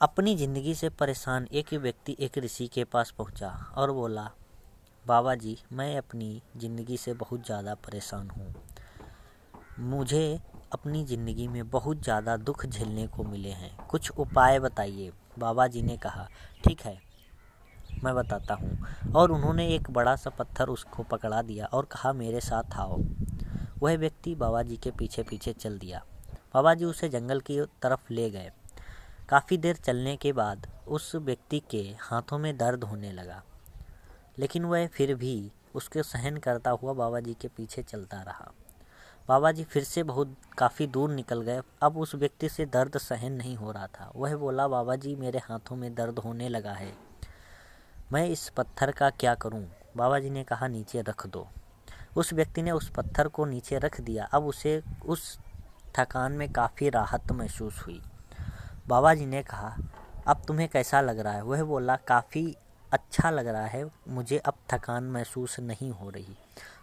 अपनी ज़िंदगी से परेशान एक व्यक्ति एक ऋषि के पास पहुँचा और बोला, बाबा जी, मैं अपनी ज़िंदगी से बहुत ज़्यादा परेशान हूँ। मुझे अपनी ज़िंदगी में बहुत ज़्यादा दुख झेलने को मिले हैं। कुछ उपाय बताइए। बाबा जी ने कहा, ठीक है, मैं बताता हूँ। और उन्होंने एक बड़ा सा पत्थर उसको पकड़ा दिया और कहा, मेरे साथ आओ। वह व्यक्ति बाबा जी के पीछे पीछे चल दिया। बाबा जी उसे जंगल की तरफ़ ले गए। काफ़ी देर चलने के बाद उस व्यक्ति के हाथों में दर्द होने लगा। लेकिन वह फिर भी उसके सहन करता हुआ बाबा जी के पीछे चलता रहा। बाबा जी फिर से बहुत काफ़ी दूर निकल गए। अब उस व्यक्ति से दर्द सहन नहीं हो रहा था। वह बोला बाबा जी मेरे हाथों में दर्द होने लगा है। मैं इस पत्थर का क्या करूँ? बाबा जी ने कहा, नीचे रख दो। उस व्यक्ति ने उस पत्थर को नीचे रख दिया। अब उसे उस थकान में काफ़ी राहत महसूस हुई। बाबा जी ने कहा, अब तुम्हें कैसा लग रहा है? वह बोला, काफ़ी अच्छा लग रहा है, मुझे अब थकान महसूस नहीं हो रही।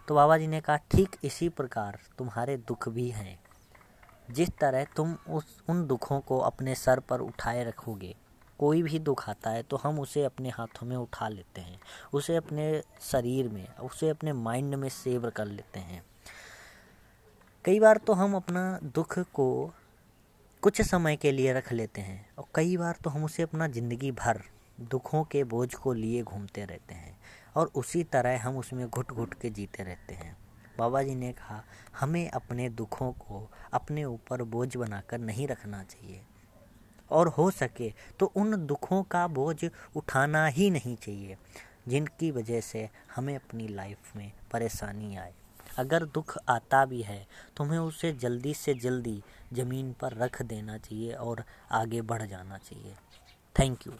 तो बाबा जी ने कहा, ठीक इसी प्रकार, तुम्हारे दुख भी हैं। जिस तरह तुम उस, उन दुखों को अपने सर पर उठाए रखोगे, कोई भी दुख आता है तो हम उसे अपने हाथों में उठा लेते हैं, उसे अपने शरीर में, उसे अपने माइंड में सेव कर लेते हैं। कई बार तो हम अपना दुख को कुछ समय के लिए रख लेते हैं और कई बार तो हम उसे अपना ज़िंदगी भर दुखों के बोझ को लिए घूमते रहते हैं और उसी तरह हम उसमें घुट घुट के जीते रहते हैं। बाबा जी ने कहा, हमें अपने दुखों को अपने ऊपर बोझ बनाकर नहीं रखना चाहिए। और हो सके तो उन दुखों का बोझ उठाना ही नहीं चाहिए, जिनकी वजह से हमें अपनी लाइफ में परेशानी आए। अगर दुख आता भी है, तुम्हें उसे जल्दी से जल्दी ज़मीन पर रख देना चाहिए और आगे बढ़ जाना चाहिए। Thank you